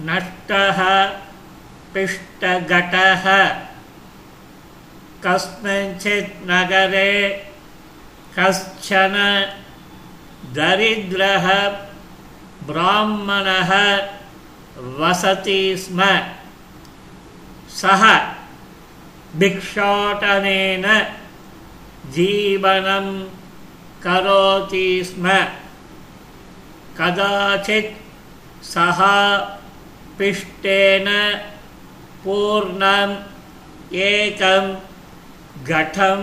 नष्टः, पिष्टघटः। कस्मिंश्चित् नगरे कश्चन दरिद्रः ब्राह्मणः वसति स्म। सः भिक्षाटनेन जीवनं करोति स्म। कदाचित् सः पिष्टेन पूर्णम् एकं घटं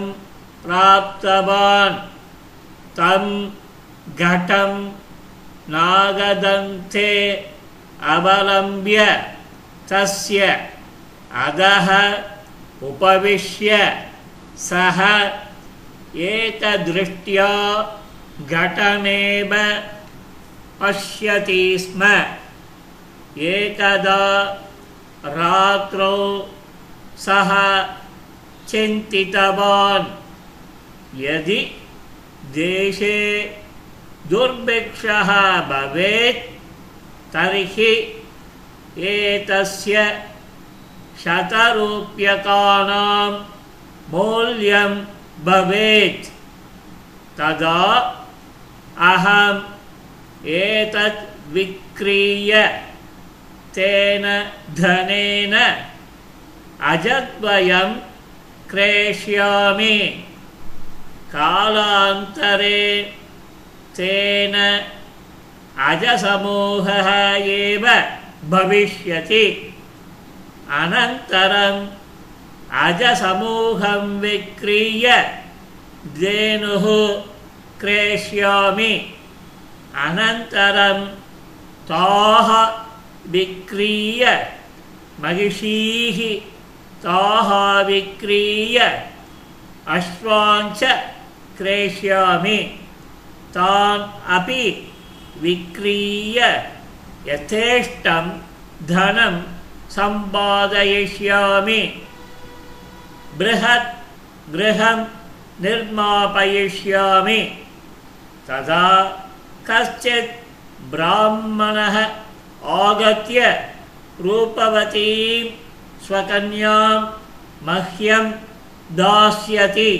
प्राप्तवान्। तं घटं नागदन्ते अवलम्ब्य तस्य अधः उपविश्य सः एकदृष्ट्या घटमेव पश्यति स्म। एकदा रात्रौ सः चिन्तितवान्। यदि देशे दुर्भिक्षः भवेत् तर्हि एतस्य शतरूप्यकाणां मूल्यं भवेत्। तदा अहम् एतत् विक्रीय तेन धनेन अजद्वयं क्रेष्यामि। कालान्तरे तेन अजसमूहः एव भविष्यति। अनन्तरम् अजसमूहं विक्रीय धेनुः क्रेष्यामि। अनन्तरं ताः विक्रीय महिषीः ताः विक्रीय अश्वाञ्च क्रेष्यामि। तान् अपि विक्रीय यथेष्टं धनं सम्पादयिष्यामि। बृहत् गृहं निर्मापयिष्यामि। तदा कश्चित् ब्राह्मणः आगत्य रूपवतीं स्वकन्यां मह्यं दास्यति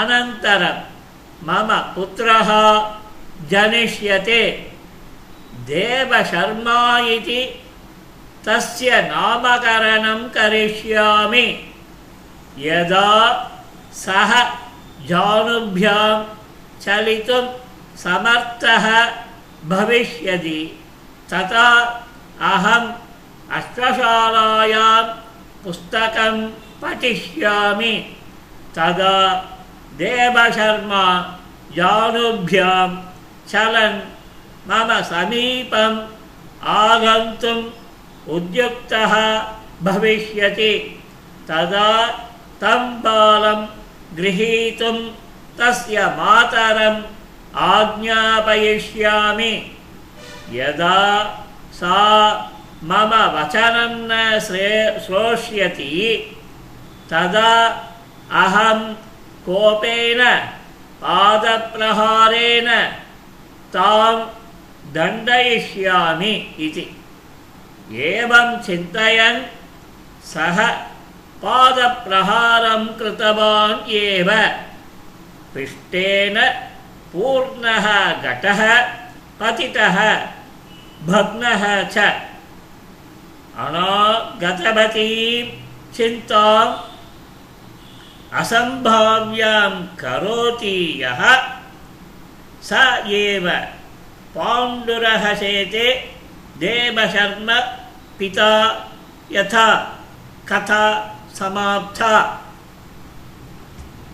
अनन्तरं मम पुत्रः जनिष्यते देवशर्मा इति तस्य नामकरणं करिष्यामि यदा सः जानुभ्यां चलितुं समर्थः भविष्यति तथा अहम् अश्वशालायां पुस्तकं पठिष्यामि। तदा देवशर्मा जानुभ्यां चलन् मम समीपम् आगन्तुम् उद्युक्तः भविष्यति। तदा तं बालं गृहीतुं तस्य मातरम् आज्ञापयिष्यामि। यदा सा मम वचनं न श्रे श्रोष्यति तदा अहं कोपेन पादप्रहारेण तां दण्डयिष्यामि इति। एवं चिन्तयन् सः पादप्रहारं कृतवान् एव। पिष्टेन पूर्णः घटः पतितः भग्नः च अनागतवतीं चिन्ताम् असम्भाव्यां करोति यः स एव पाण्डुरः शेते देवशर्म पिता यथा कथा समाप्ता